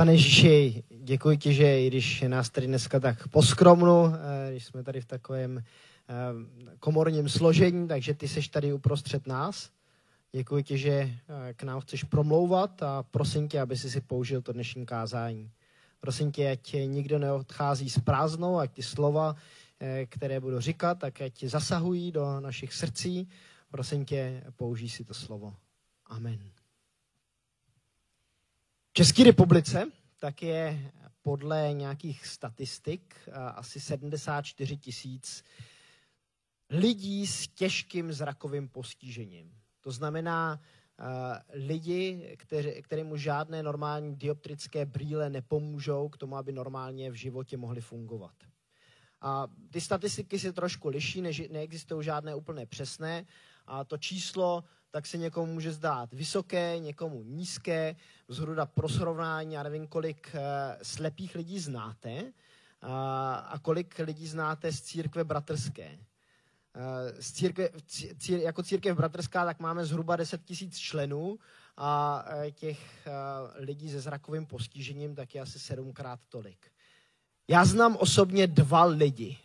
Pane Ježíši, děkuji ti, že i když nás tady dneska tak poskromnu, eh, když jsme tady v takovém eh, komorním složení, takže ty seš tady uprostřed nás. Děkuji ti, že eh, k nám chceš promlouvat a prosím tě, aby si si použil to dnešní kázání. Prosím tě, ať nikdo neodchází s prázdnou, ať ty slova, které budu říkat, tak ať zasahují do našich srdcí. Prosím tě, použij si to slovo. Amen. České republice tak je podle nějakých statistik asi 74 tisíc lidí s těžkým zrakovým postižením. To znamená lidi, kteři, kterým žádné normální dioptrické brýle nepomůžou k tomu, aby normálně v životě mohli fungovat. A ty statistiky se trošku liší, než neexistují žádné úplné přesné. A to číslo tak se někomu může zdát vysoké, někomu nízké. Zhruba pro srovnání, já nevím, kolik eh, slepých lidí znáte a kolik lidí znáte z církve bratrské. Eh, z církve, cír, jako církev bratrská tak máme zhruba 10 tisíc členů a eh, těch lidí se zrakovým postižením tak je asi sedmkrát tolik. Já znám osobně dva lidi,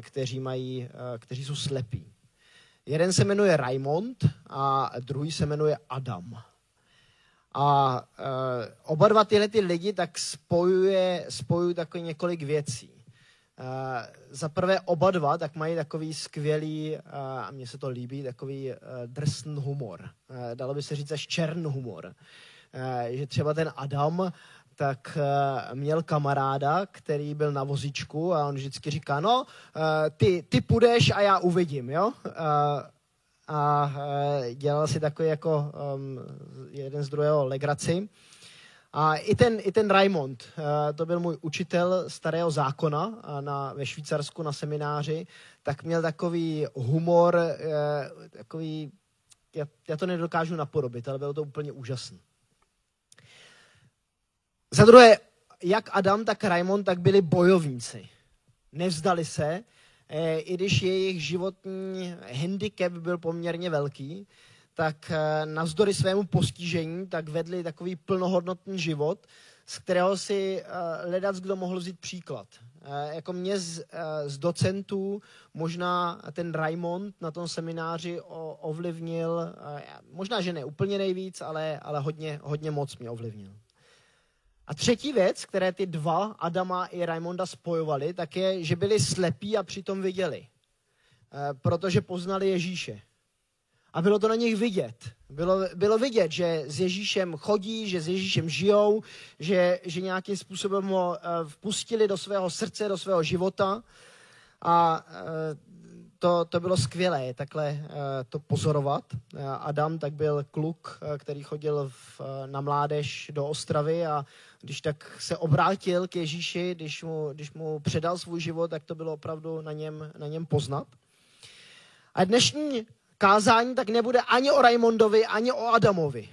kteří, mají, kteří jsou slepí. Jeden se jmenuje Raimond a druhý se jmenuje Adam. A uh, oba dva tyhle ty lidi tak spojuje, spojuje takový několik věcí. Za prvé oba dva tak mají takový skvělý, uh, a mně se to líbí, takový drsný humor. Dalo by se říct až čern humor. Uh, že třeba ten Adam tak uh, měl kamaráda, který byl na vozičku a on vždycky říká, no, uh, ty, ty půjdeš a já uvidím, jo? Uh, a uh, dělal si takový jako um, jeden z druhého legraci. A i ten, i ten Raimond, uh, to byl můj učitel starého zákona uh, na, ve Švýcarsku na semináři, tak měl takový humor, uh, takový, já, já to nedokážu napodobit, ale bylo to úplně úžasné. Za druhé, jak Adam, tak Raimond, tak byli bojovníci. Nevzdali se, eh, i když jejich životní handicap byl poměrně velký, tak eh, navzdory svému postižení, tak vedli takový plnohodnotný život, z kterého si uh, ledac kdo mohl vzít příklad. jako mě z, z docentů možná ten Raimond na tom semináři ovlivnil, možná, že ne úplně nejvíc, ale, ale hodně, hodně moc mě ovlivnil. A třetí věc, které ty dva, Adama i Raimonda, spojovali, tak je, že byli slepí a přitom viděli. E, protože poznali Ježíše. A bylo to na nich vidět. Bylo, bylo vidět, že s Ježíšem chodí, že s Ježíšem žijou, že, že nějakým způsobem ho e, vpustili do svého srdce, do svého života. A e, to, to bylo skvělé takhle to pozorovat. Adam tak byl kluk, který chodil v, na mládež do Ostravy a když tak se obrátil k Ježíši, když mu, když mu předal svůj život, tak to bylo opravdu na něm, na něm poznat. A dnešní kázání tak nebude ani o Raimondovi, ani o Adamovi,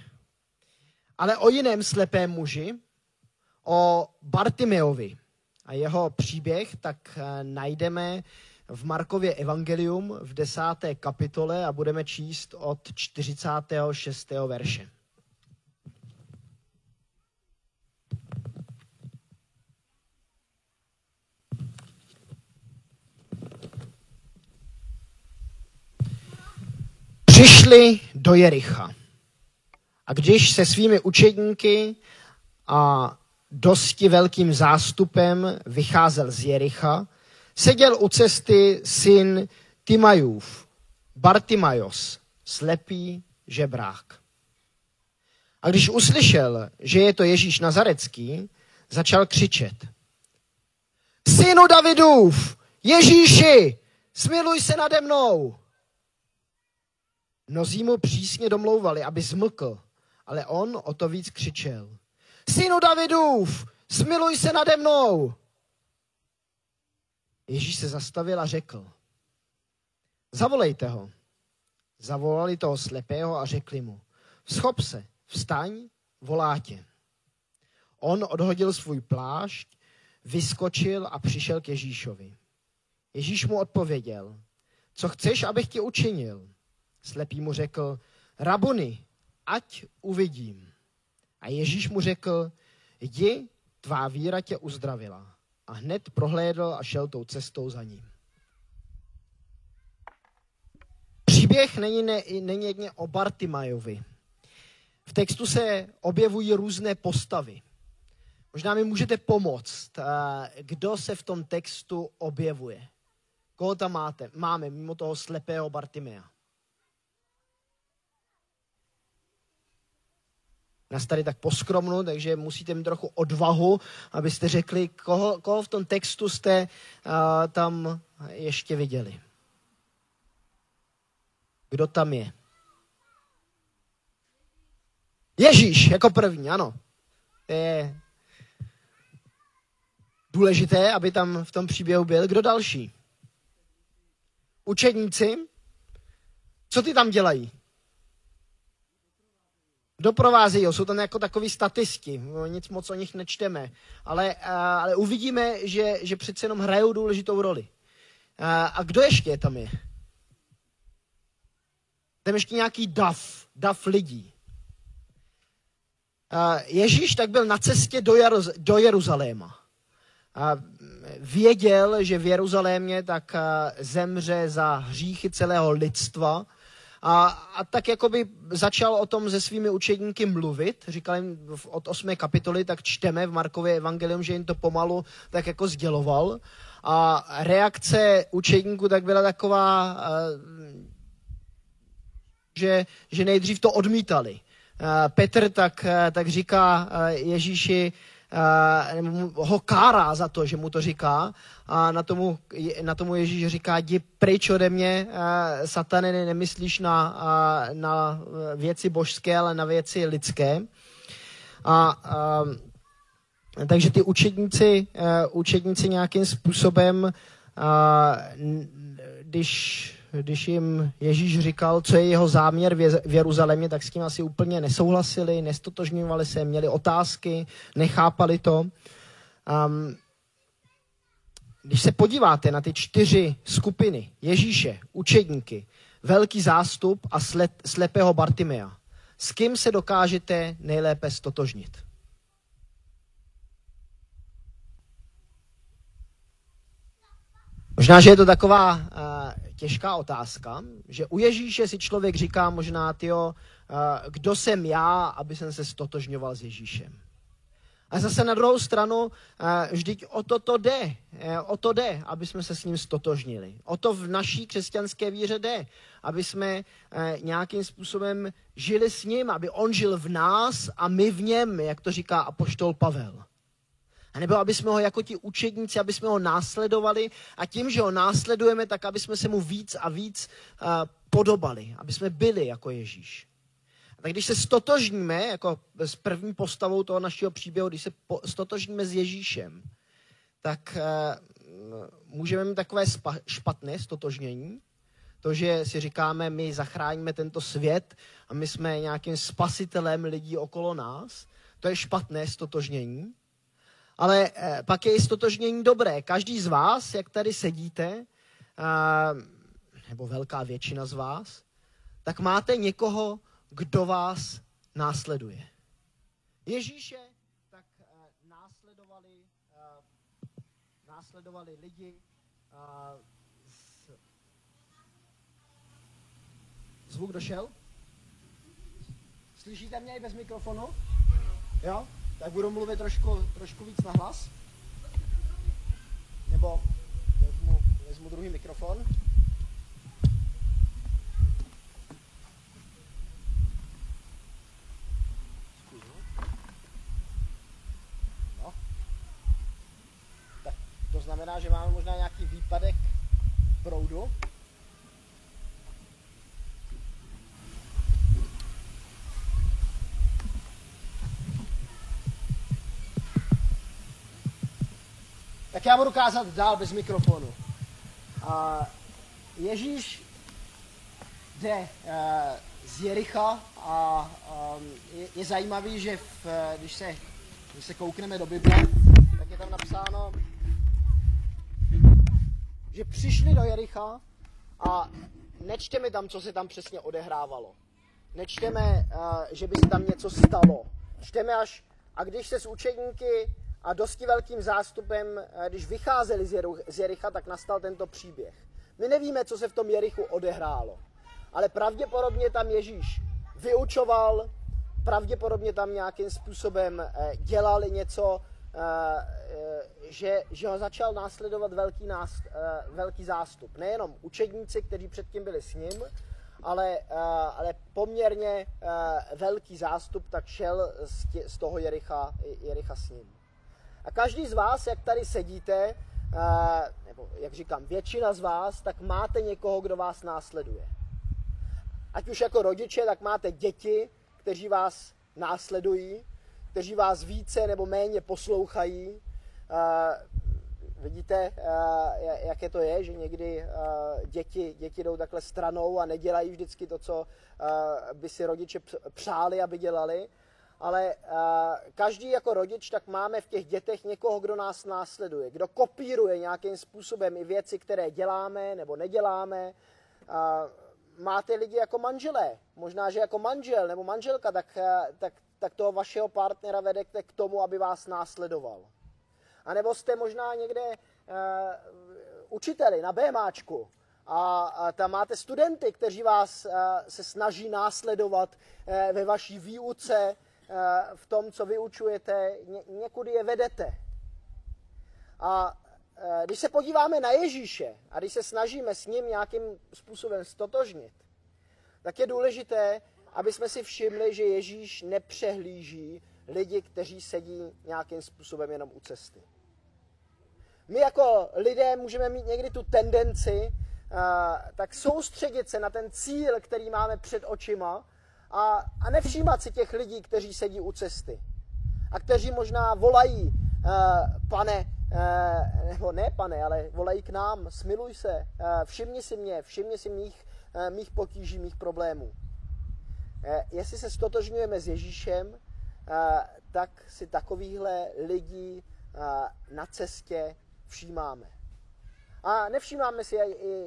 ale o jiném slepém muži, o Bartimeovi. A jeho příběh tak najdeme v Markově evangelium v desáté kapitole a budeme číst od 46. verše. Přišli do Jericha. A když se svými učedníky a dosti velkým zástupem vycházel z Jericha, seděl u cesty syn Timajův, Bartimajos, slepý žebrák. A když uslyšel, že je to Ježíš Nazarecký, začal křičet. Synu Davidův, Ježíši, smiluj se nade mnou. Mnozí mu přísně domlouvali, aby zmlkl, ale on o to víc křičel. Synu Davidův, smiluj se nade mnou. Ježíš se zastavil a řekl, zavolejte ho. Zavolali toho slepého a řekli mu, schop se, vstaň, volá tě. On odhodil svůj plášť, vyskočil a přišel k Ježíšovi. Ježíš mu odpověděl, co chceš, abych ti učinil? Slepý mu řekl, rabony, ať uvidím. A Ježíš mu řekl, jdi, tvá víra tě uzdravila. A hned prohlédl a šel tou cestou za ním. Příběh není, ne, není jedně o Bartimajovi. V textu se objevují různé postavy. Možná mi můžete pomoct, kdo se v tom textu objevuje. Koho tam máte? Máme, mimo toho slepého Bartimea. Nás tady tak poskromnu, takže musíte mít trochu odvahu, abyste řekli, koho, koho v tom textu jste uh, tam ještě viděli. Kdo tam je? Ježíš jako první, ano. To je důležité, aby tam v tom příběhu byl. Kdo další? Učedníci. Co ty tam dělají? Doprovázejí jsou tam jako takový statisti, no, nic moc o nich nečteme, ale, ale uvidíme, že, že přece jenom hrajou důležitou roli. A, a kdo ještě tam je? Tam ještě nějaký dav, dav lidí. Ježíš tak byl na cestě do, Jeruz- do Jeruzaléma. A věděl, že v Jeruzalémě tak zemře za hříchy celého lidstva. A, a tak jakoby začal o tom se svými učedníky mluvit. Říkal jim od 8. kapitoly, tak čteme v Markově evangelium, že jim to pomalu tak jako sděloval. A reakce učedníků tak byla taková, že, že nejdřív to odmítali. Petr tak, tak říká Ježíši, ho kárá za to, že mu to říká. A na tomu, na tomu Ježíš říká, jdi pryč ode mě, satane, nemyslíš na, na věci božské, ale na věci lidské. A, a takže ty učedníci, učedníci nějakým způsobem, když když jim Ježíš říkal, co je jeho záměr v Jeruzalémě, tak s tím asi úplně nesouhlasili, nestotožňovali se, měli otázky, nechápali to. Um, když se podíváte na ty čtyři skupiny, Ježíše, učedníky, velký zástup a slep, slepého Bartimea, s kým se dokážete nejlépe stotožnit? Možná, že je to taková těžká otázka, že u Ježíše si člověk říká možná, tyjo, kdo jsem já, aby jsem se stotožňoval s Ježíšem. A zase na druhou stranu, vždyť o to to jde, uh, o to jde, aby jsme se s ním stotožnili. O to v naší křesťanské víře jde, aby jsme uh, nějakým způsobem žili s ním, aby on žil v nás a my v něm, jak to říká apoštol Pavel. A nebo aby jsme ho jako ti učedníci, aby jsme ho následovali a tím, že ho následujeme, tak aby jsme se mu víc a víc uh, podobali, aby jsme byli jako Ježíš. A tak když se stotožníme, jako s první postavou toho našeho příběhu, když se po, stotožníme s Ježíšem, tak uh, můžeme mít takové spa, špatné stotožnění, to, že si říkáme, my zachráníme tento svět a my jsme nějakým spasitelem lidí okolo nás, to je špatné stotožnění. Ale eh, pak je i stotožnění dobré. Každý z vás, jak tady sedíte, eh, nebo velká většina z vás, tak máte někoho, kdo vás následuje. Ježíše tak eh, následovali, následovali lidi Zvuk došel? Slyšíte mě i bez mikrofonu? Jo? Tak budu mluvit trošku, trošku víc na hlas. Nebo vezmu, vezmu druhý mikrofon. No. Tak to znamená, že máme možná nějaký výpadek proudu. Tak já budu kázat dál bez mikrofonu. A Ježíš jde uh, z Jericha a um, je, je zajímavý, že v, když, se, když se koukneme do Bible, tak je tam napsáno, že přišli do Jericha a nečteme tam, co se tam přesně odehrávalo. Nečteme, uh, že by se tam něco stalo. Čteme až, a když se s učedníky a dosti velkým zástupem, eh, když vycházeli z Jericha, tak nastal tento příběh. My nevíme, co se v tom Jerichu odehrálo, ale pravděpodobně tam Ježíš vyučoval, pravděpodobně tam nějakým způsobem eh, dělali něco, že, že ho začal následovat velký, nás, velký zástup. Nejenom učedníci, kteří předtím byli s ním, ale, ale poměrně velký zástup tak šel z toho Jericha, Jericha s ním. A každý z vás, jak tady sedíte, uh, nebo jak říkám, většina z vás, tak máte někoho, kdo vás následuje. Ať už jako rodiče, tak máte děti, kteří vás následují, kteří vás více nebo méně poslouchají. Vidíte, eh, jaké to je, že někdy eh, děti, děti jdou takhle stranou a nedělají vždycky to, co eh, by si rodiče přáli, aby dělali. Ale každý jako rodič, tak máme v těch dětech někoho, kdo nás následuje, kdo kopíruje nějakým způsobem i věci, které děláme nebo neděláme. Máte lidi jako manželé. Možná, že jako manžel nebo manželka, tak, tak, tak toho vašeho partnera vedete k tomu, aby vás následoval. A nebo jste možná někde uh, učiteli na BMAčku a, a tam máte studenty, kteří vás se snaží následovat ve vaší výuce, v tom, co vyučujete, ně, někudy je vedete. A když se podíváme na Ježíše a když se snažíme s ním nějakým způsobem stotožnit, tak je důležité, aby jsme si všimli, že Ježíš nepřehlíží lidi, kteří sedí nějakým způsobem jenom u cesty. My jako lidé můžeme mít někdy tu tendenci uh, tak soustředit se na ten cíl, který máme před očima a, a nevšímat si těch lidí, kteří sedí u cesty a kteří možná volají, uh, pane, uh, nebo ne pane, ale volají k nám, smiluj se, uh, všimni si mě, všimni si mých, mých potíží, mých problémů. Jestli se stotožňujeme s Ježíšem, tak si takovýchhle lidí na cestě všímáme. A nevšímáme si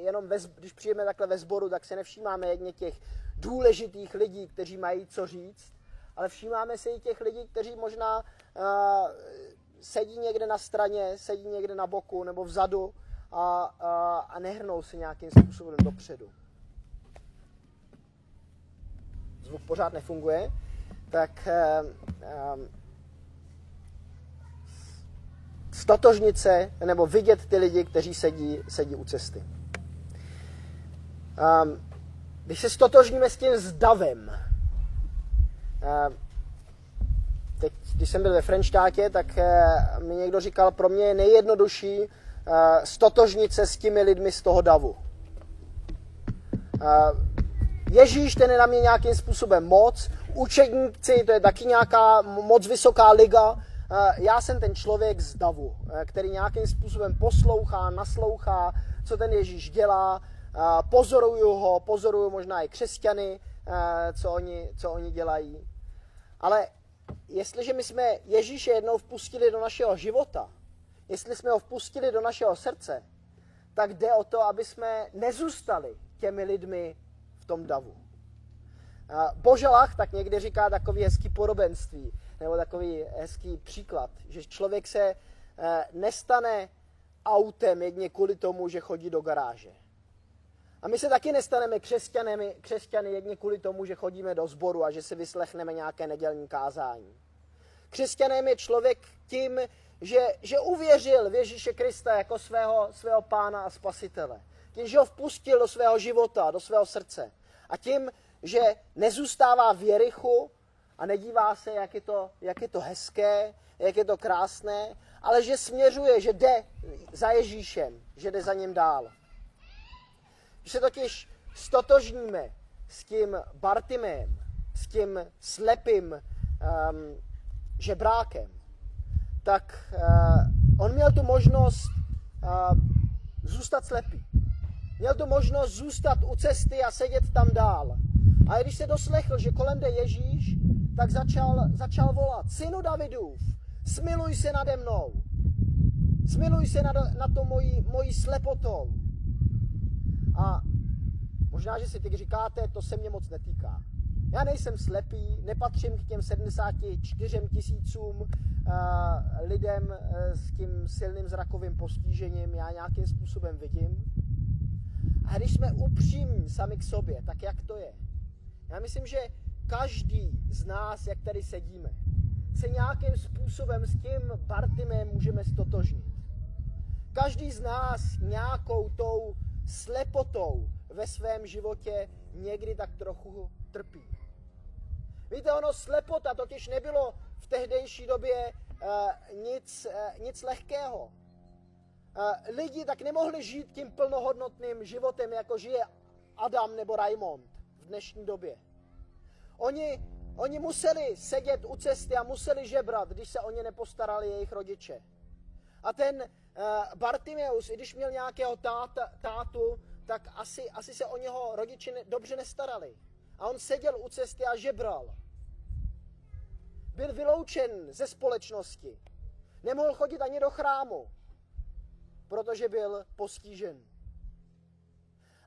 jenom, ve, když přijeme takhle ve sboru, tak se nevšímáme jedně těch důležitých lidí, kteří mají co říct, ale všímáme si i těch lidí, kteří možná uh, sedí někde na straně, sedí někde na boku nebo vzadu a, a, a nehrnou si nějakým způsobem dopředu. Zvuk pořád nefunguje, tak uh, um, se nebo vidět ty lidi, kteří sedí, sedí u cesty. Um, když se stotožníme s tím zdavem, um, teď, když jsem byl ve Frenštátě, tak uh, mi někdo říkal, pro mě je nejjednodušší uh, stotožnit se s těmi lidmi z toho davu. Ježíš, ten je na mě nějakým způsobem moc, učedníci, to je taky nějaká moc vysoká liga, Eh, já jsem ten člověk z davu, eh, který nějakým způsobem poslouchá, naslouchá, co ten Ježíš dělá, eh, pozoruju ho, pozoruju možná i křesťany, co oni, co oni dělají. Ale jestliže my jsme Ježíše jednou vpustili do našeho života, jestli jsme ho vpustili do našeho srdce, tak jde o to, aby jsme nezůstali těmi lidmi v tom davu. Boželach tak někdy říká takový hezký podobenství nebo takový hezký příklad, že člověk se eh, nestane autem jedně kvůli tomu, že chodí do garáže. A my se taky nestaneme křesťany, křesťany jedně kvůli tomu, že chodíme do sboru a že si vyslechneme nějaké nedělní kázání. Křesťanem je člověk tím, že, že uvěřil v Ježíše Krista jako svého, svého pána a spasitele. Tím, že ho vpustil do svého života, do svého srdce. A tím, že nezůstává v Jerichu, a nedívá se, jak je, to, jak je to hezké, jak je to krásné, ale že směřuje, že jde za Ježíšem, že jde za ním dál. Když se totiž stotožníme s tím Bartimem, s tím slepým um, žebrákem, tak uh, on měl tu možnost uh, zůstat slepý. Měl tu možnost zůstat u cesty a sedět tam dál. A když se doslechl, že kolem jde Ježíš, tak začal, začal volat, synu Davidův, smiluj se nade mnou. Smiluj se nad, na to mojí, mojí slepotou. A možná, že si teď říkáte, to se mě moc netýká. Já nejsem slepý, nepatřím k těm 74 tisícům uh, lidem uh, s tím silným zrakovým postižením, já nějakým způsobem vidím. A když jsme upřímní sami k sobě, tak jak to je? Já myslím, že každý z nás, jak tady sedíme, se nějakým způsobem s tím Bartimem můžeme stotožnit. Každý z nás nějakou tou slepotou ve svém životě někdy tak trochu trpí. Víte, ono slepota totiž nebylo v tehdejší době uh, nic, uh, nic lehkého. Uh, lidi tak nemohli žít tím plnohodnotným životem, jako žije Adam nebo Raimond v dnešní době. Oni, oni museli sedět u cesty a museli žebrat, když se o ně nepostarali jejich rodiče. A ten Bartimeus, i když měl nějakého táta, tátu, tak asi, asi se o něho rodiče ne, dobře nestarali. A on seděl u cesty a žebral. Byl vyloučen ze společnosti. Nemohl chodit ani do chrámu, protože byl postížen.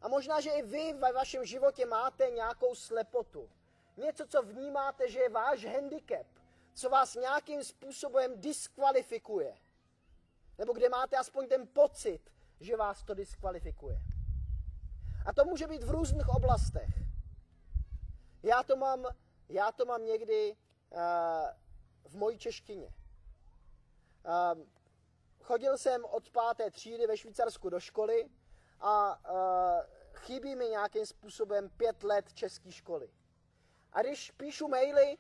A možná, že i vy ve vašem životě máte nějakou slepotu. Něco, co vnímáte, že je váš handicap, co vás nějakým způsobem diskvalifikuje. Nebo kde máte aspoň ten pocit, že vás to diskvalifikuje. A to může být v různých oblastech. Já to mám, já to mám někdy uh, v mojí češtině. Uh, chodil jsem od páté třídy ve Švýcarsku do školy a uh, chybí mi nějakým způsobem pět let české školy. A když píšu maily,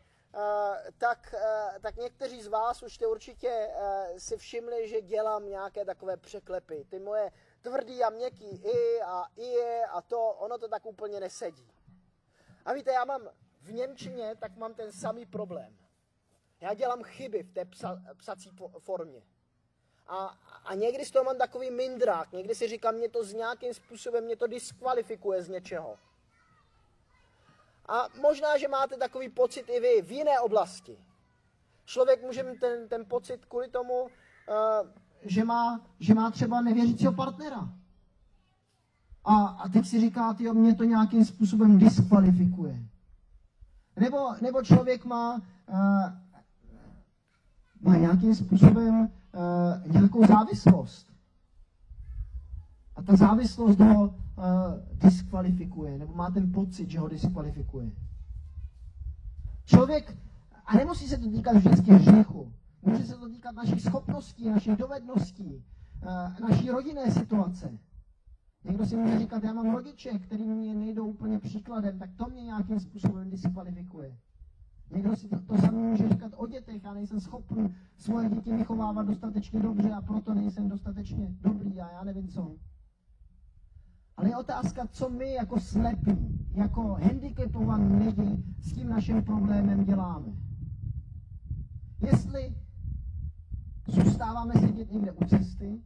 tak, uh, tak někteří z vás už jste určitě uh, si všimli, že dělám nějaké takové překlepy. Ty moje tvrdý a měkký i a i a to, ono to tak úplně nesedí. A víte, já mám v Němčině, tak mám ten samý problém. Já dělám chyby v té psa, psací formě. A, a někdy z toho mám takový mindrák, někdy si říkám, mě to z nějakým způsobem, mě to diskvalifikuje z něčeho. A možná, že máte takový pocit i vy v jiné oblasti. Člověk může mít ten, ten pocit kvůli tomu, uh, že má, že má třeba nevěřícího partnera. A, a teď si říká, tyjo, mě to nějakým způsobem diskvalifikuje. Nebo, nebo člověk má, uh, má nějakým způsobem uh, nějakou závislost. A ta závislost ho diskvalifikuje, nebo má ten pocit, že ho diskvalifikuje. Člověk, a nemusí se to týkat vždycky hříchu, Může se to týkat našich schopností, našich dovedností, naší rodinné situace. Někdo si může říkat, já mám rodiče, který mě nejdou úplně příkladem, tak to mě nějakým způsobem diskvalifikuje. Někdo si to, to samé může říkat o dětech, já nejsem schopný svoje děti vychovávat dostatečně dobře a proto nejsem dostatečně dobrý a já nevím co. Ale je otázka, co my jako slepí, jako handicapovaní lidi s tím naším problémem děláme. Jestli zůstáváme sedět někde u cesty,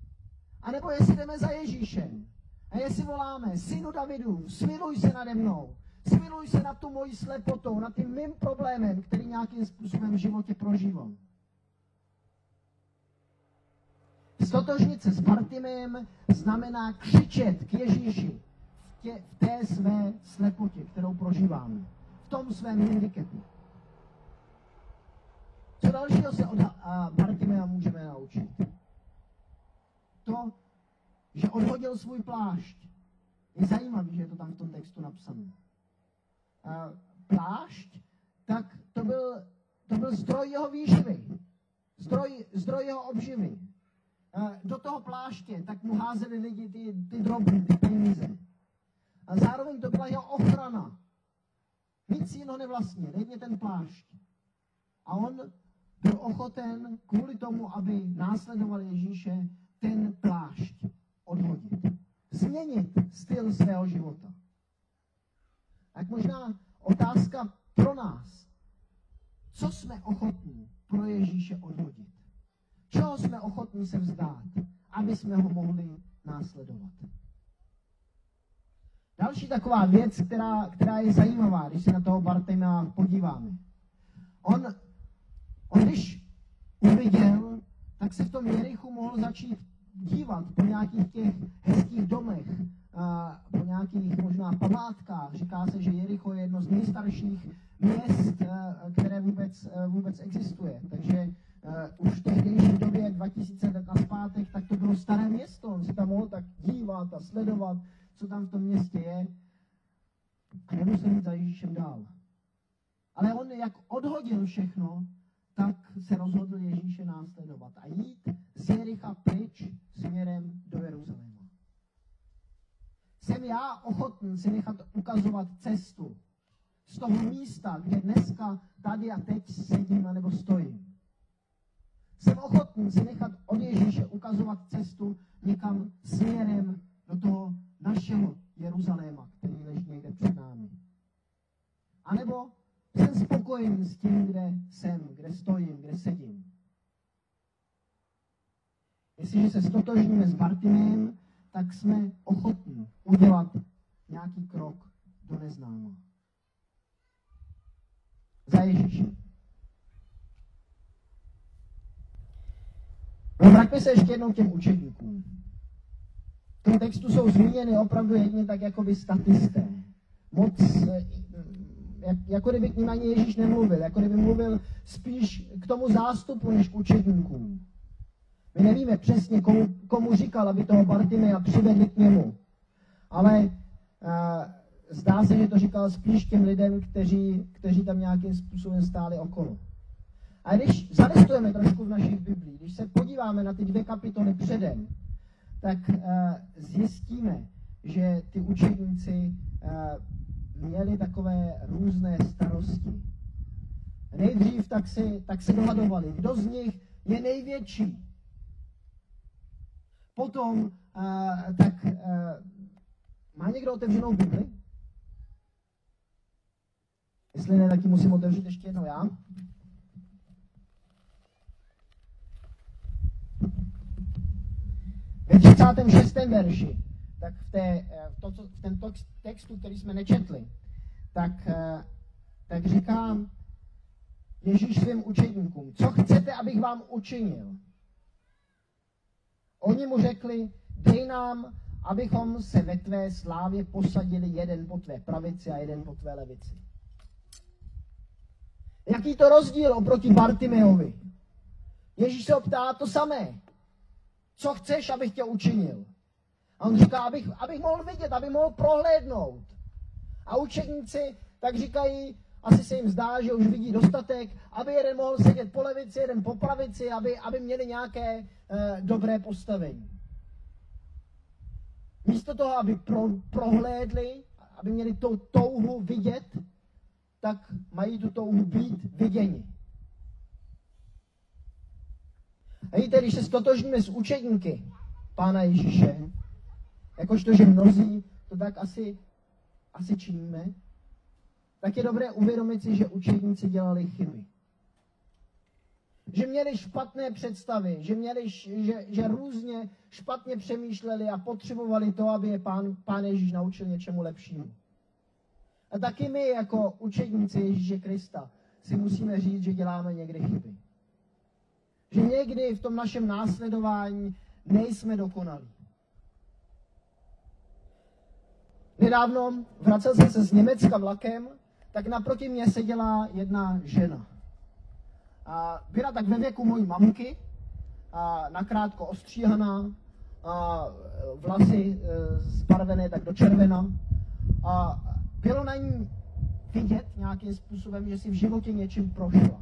anebo jestli jdeme za Ježíšem a jestli voláme, synu Davidu, smiluj se nade mnou, smiluj se nad tu mojí slepotou, nad tím mým problémem, který nějakým způsobem v životě prožívám. Stotožnit se s Bartimem znamená křičet k Ježíši v, tě, v té své slepotě, kterou prožíváme, v tom svém handicapu. Co dalšího se od Bartimea můžeme naučit? To, že odhodil svůj plášť. Je zajímavý, že je to tam v tom textu napsané. Plášť, tak to byl, to byl zdroj jeho výživy. Zdroj, zdroj jeho obživy. Do toho pláště tak mu házeli lidi ty, ty droby, ty peníze. A zároveň to byla jeho ochrana. Nic jiného nevlastně, dej ten plášť. A on byl ochoten kvůli tomu, aby následoval Ježíše, ten plášť odhodit. Změnit styl svého života. Tak možná otázka pro nás. Co jsme ochotní pro Ježíše odhodit? Čeho jsme ochotní se vzdát, aby jsme ho mohli následovat? Další taková věc, která, která je zajímavá, když se na toho Bartima podíváme. On On když uviděl, tak se v tom Jerichu mohl začít dívat po nějakých těch hezkých domech po nějakých možná památkách. Říká se, že Jericho je jedno z nejstarších měst, které vůbec, vůbec existuje. Takže už v tehdejší 2000 let naspátek, tak to bylo staré město. On se tam mohl tak dívat a sledovat, co tam v tom městě je. A nemusel jít za Ježíšem dál. Ale on, jak odhodil všechno, tak se rozhodl Ježíše následovat a jít z Jericha pryč směrem do Jeruzaléma. Jsem já ochoten si nechat ukazovat cestu z toho místa, kde dneska, tady a teď sedím nebo stojím. Jsem ochoten si nechat od Ježíše ukazovat cestu někam směrem do toho našeho Jeruzaléma, který leží někde před námi. A nebo jsem spokojen s tím, kde jsem, kde stojím, kde sedím. Jestliže se stotožníme s Bartimem, tak jsme ochotní udělat nějaký krok do neznáma. Za Ježíšem. No, vraťme se ještě jednou těm učedníkům. V tom textu jsou zmíněny opravdu jedně tak jako by statisté. Moc eh, jak, jako kdyby k ním ani Ježíš nemluvil, jako kdyby mluvil spíš k tomu zástupu, než k učedníkům. My nevíme přesně, komu, komu říkal, aby toho Bartimea přivedli k němu. Ale uh, zdá se, že to říkal spíš těm lidem, kteří, kteří tam nějakým způsobem stáli okolo. A když zalistujeme trošku v našich Biblích, když se podíváme na ty dvě kapitoly předem, tak uh, zjistíme, že ty učedníci uh, měli takové různé starosti. Nejdřív tak si, tak si dohadovali, kdo z nich je největší. Potom, uh, tak má někdo otevřenou Bibli? Jestli ne, tak ji musím otevřít ještě jednou já. Ve 36. verši tak v, té, eh, v, to, co, v ten textu, který jsme nečetli, tak, eh, tak říkám Ježíš svým učedníkům, co chcete, abych vám učinil? Oni mu řekli, dej nám, abychom se ve tvé slávě posadili jeden po tvé pravici a jeden po tvé levici. Jaký to rozdíl oproti Bartimeovi? Ježíš se optá to samé. Co chceš, abych tě učinil? A on říká, abych, abych mohl vidět, abych mohl prohlédnout. A učedníci tak říkají, asi se jim zdá, že už vidí dostatek, aby jeden mohl sedět po levici, jeden po pravici, aby, aby měli nějaké uh, dobré postavení. Místo toho, aby pro, prohlédli, aby měli tu touhu vidět, tak mají tu touhu být viděni. A víte, když se stotožníme s učedníky Pána Ježíše, jakožto, že mnozí to tak asi, asi činíme, tak je dobré uvědomit si, že učedníci dělali chyby. Že měli špatné představy, že, měli, že, že různě špatně přemýšleli a potřebovali to, aby je pán, pán Ježíš naučil něčemu lepšímu. A taky my, jako učedníci Ježíše Krista, si musíme říct, že děláme někdy chyby. Že někdy v tom našem následování nejsme dokonalí. Nedávno vracel jsem se z Německa vlakem, tak naproti mě seděla jedna žena. A byla tak ve věku mojí mamky, a nakrátko ostříhaná, a vlasy e, zbarvené tak do červena. A bylo na ní vidět nějakým způsobem, že si v životě něčím prošla.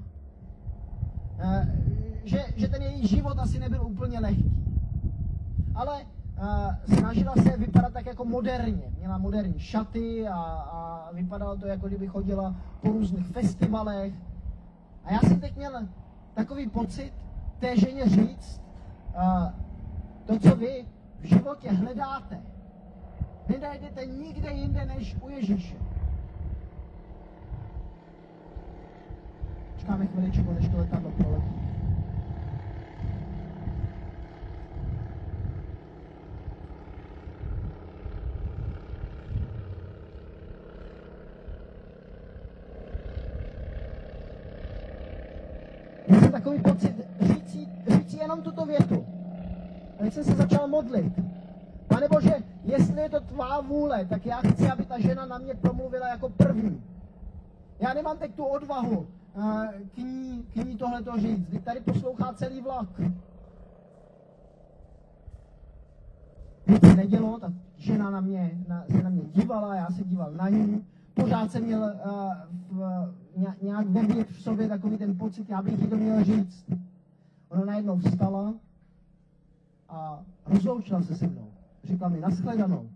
Že, že ten její život asi nebyl úplně lehký. Ale snažila se vypadat tak jako moderně. Měla moderní šaty a, a vypadalo to, jako kdyby chodila po různých festivalech. A já jsem teď měl takový pocit té ženě říct, uh, to, co vy v životě hledáte, nenajdete nikde jinde než u Ježíše. Čekáme chviličku, než to letadlo proletí. Takový pocit říct, říct jenom tuto větu. A když jsem se začal modlit, nebo že jestli je to tvá vůle, tak já chci, aby ta žena na mě promluvila jako první. Já nemám teď tu odvahu uh, k ní, k ní tohleto říct. Teď tady poslouchá celý vlak. Nic se nedělo, ta žena na mě, na, se na mě dívala, já se díval na ní. Pořád jsem měl uh, v, nějak vevnitř v sobě takový ten pocit, já bych jí to měl říct. Ona najednou vstala a rozloučila se se mnou. Řekla mi nashledanou.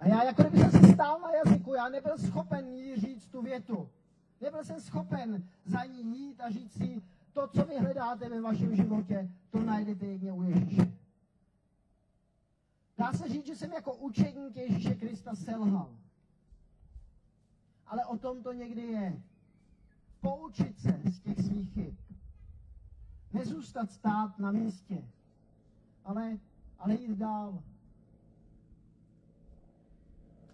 A já jako kdyby jsem si stál na jazyku, já nebyl schopen jí říct tu větu. Nebyl jsem schopen za ní jít a říct si, to, co vy hledáte ve vašem životě, to najdete jedně u Ježíše. Dá se říct, že jsem jako učedník Ježíše Krista selhal. Ale o tom to někdy je. Poučit se z těch svých chyb. Nezůstat stát na místě, ale, ale jít dál.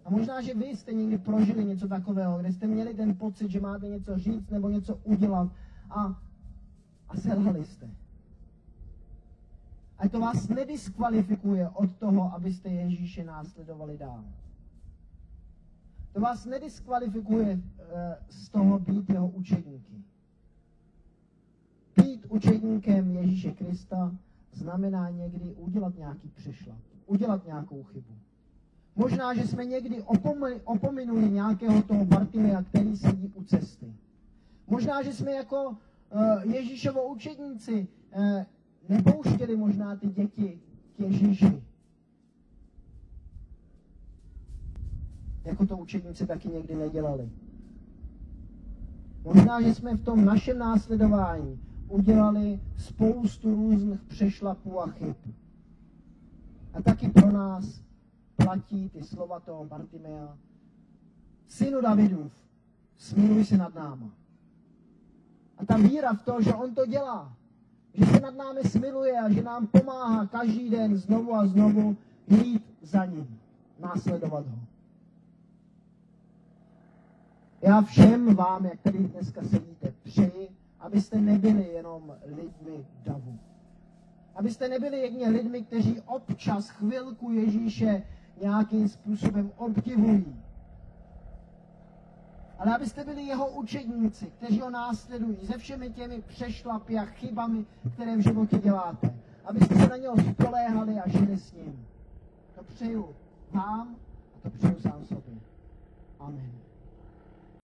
A možná, že vy jste někdy prožili něco takového, kde jste měli ten pocit, že máte něco říct nebo něco udělat a, a selhali jste. A to vás nediskvalifikuje od toho, abyste Ježíše následovali dál. To vás nediskvalifikuje uh, z toho být jeho učedníky. Být učedníkem Ježíše Krista znamená někdy udělat nějaký přešlap, udělat nějakou chybu. Možná, že jsme někdy opominuli nějakého toho Bartimea, který sedí u cesty. Možná, že jsme jako uh, Ježíšovo učedníci uh, nepouštěli možná ty děti k Ježíši. Jako to učedníci taky někdy nedělali. Možná, že jsme v tom našem následování udělali spoustu různých přešlapů a chyb. A taky pro nás platí ty slova toho Bartimea. Synu Davidův, smiluj se nad náma. A ta víra v to, že on to dělá, že se nad námi smiluje a že nám pomáhá každý den znovu a znovu jít za ním, následovat ho. Já všem vám, jak tady dneska sedíte, přeji, abyste nebyli jenom lidmi davu. Abyste nebyli jedně lidmi, kteří občas chvilku Ježíše nějakým způsobem obdivují. Ale abyste byli jeho učedníci, kteří ho následují se všemi těmi přešlapy a chybami, které v životě děláte. Abyste se na něho spoléhali a žili s ním. To přeju vám a to přeju sám sobě. Amen.